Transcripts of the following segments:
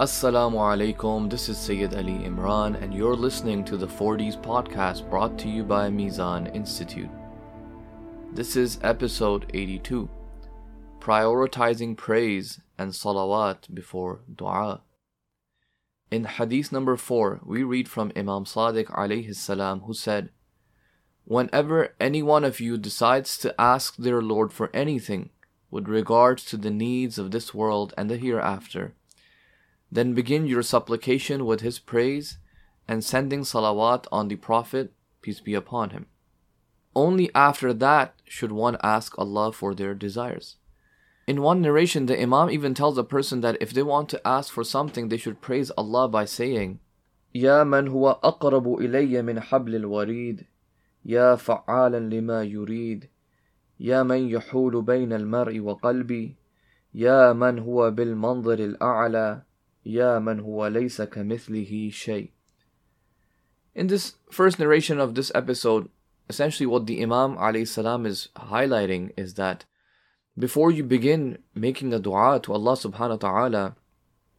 Assalamu alaikum, this is Sayyid Ali Imran, and you're listening to the 40s podcast brought to you by Mizan Institute. This is episode 82 Prioritizing Praise and Salawat before Dua. In Hadith number 4, we read from Imam Sadiq alayhi salam, who said, Whenever any one of you decides to ask their Lord for anything with regards to the needs of this world and the hereafter, then begin your supplication with his praise and sending salawat on the Prophet, peace be upon him. Only after that should one ask Allah for their desires. In one narration, the Imam even tells a person that if they want to ask for something, they should praise Allah by saying, يا من هو أقرب إلي من حبل الوريد يا فعالا لما يريد يا من يحول بين المرء وقلبي يا من هو بالمنظر الأعلى Ya man huwa laysa kamithlihi shay. In this first narration of this episode, essentially what the Imam salam is highlighting is that before you begin making a dua to Allah subhanahu wa ta'ala,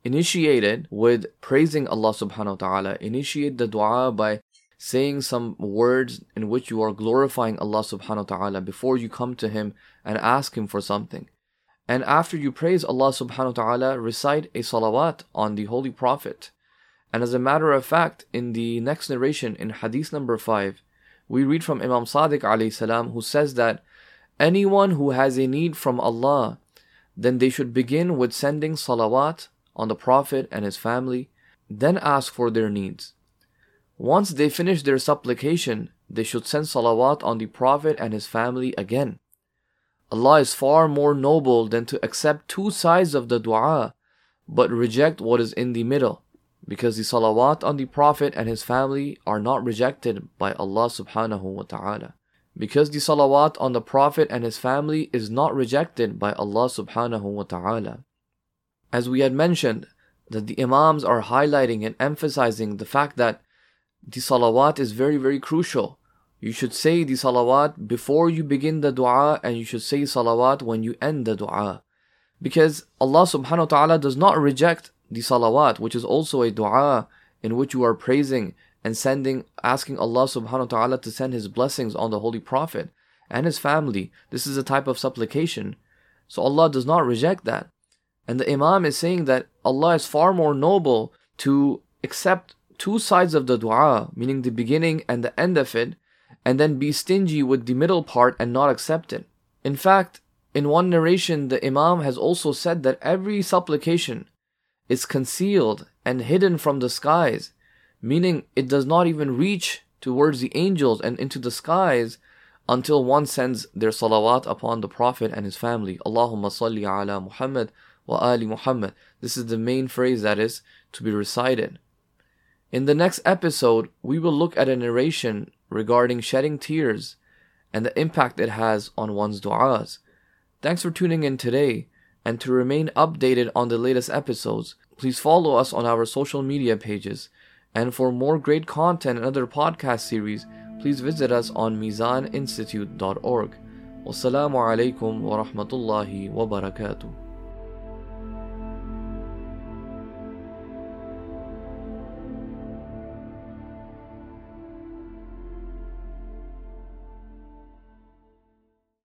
initiate it with praising Allah subhanahu wa ta'ala. Initiate the dua by saying some words in which you are glorifying Allah subhanahu wa ta'ala before you come to Him and ask Him for something. And after you praise Allah subhanahu wa ta'ala, recite a salawat on the Holy Prophet. And as a matter of fact, in the next narration in Hadith number 5, we read from Imam Sadiq alayhi salam who says that anyone who has a need from Allah, then they should begin with sending salawat on the Prophet and his family, then ask for their needs. Once they finish their supplication, they should send salawat on the Prophet and his family again. Allah is far more noble than to accept two sides of the dua, but reject what is in the middle because the salawat on the Prophet and his family are not rejected by Allah subhanahu wa ta'ala. Because the salawat on the Prophet and his family is not rejected by Allah subhanahu wa ta'ala. As we had mentioned, that the Imams are highlighting and emphasizing the fact that the salawat is very, very crucial. You should say the salawat before you begin the dua and you should say salawat when you end the dua. Because Allah subhanahu wa ta'ala does not reject the salawat, which is also a dua in which you are praising and sending, asking Allah subhanahu wa ta'ala to send His blessings on the Holy Prophet and his family. This is a type of supplication. So Allah does not reject that. And the Imam is saying that Allah is far more noble to accept two sides of the dua, meaning the beginning and the end of it, and then be stingy with the middle part and not accept it. In fact, in one narration, the Imam has also said that every supplication is concealed and hidden from the skies, meaning it does not even reach towards the angels and into the skies until one sends their salawat upon the Prophet and his family. Allahumma salli ala Muhammad wa ali Muhammad. This is the main phrase that is to be recited. In the next episode, we will look at a narration regarding shedding tears and the impact it has on one's du'as. Thanks for tuning in today. And to remain updated on the latest episodes, please follow us on our social media pages. And for more great content and other podcast series, please visit us on mizaninstitute.org. Wassalamu alaikum wa rahmatullahi wa barakatuh.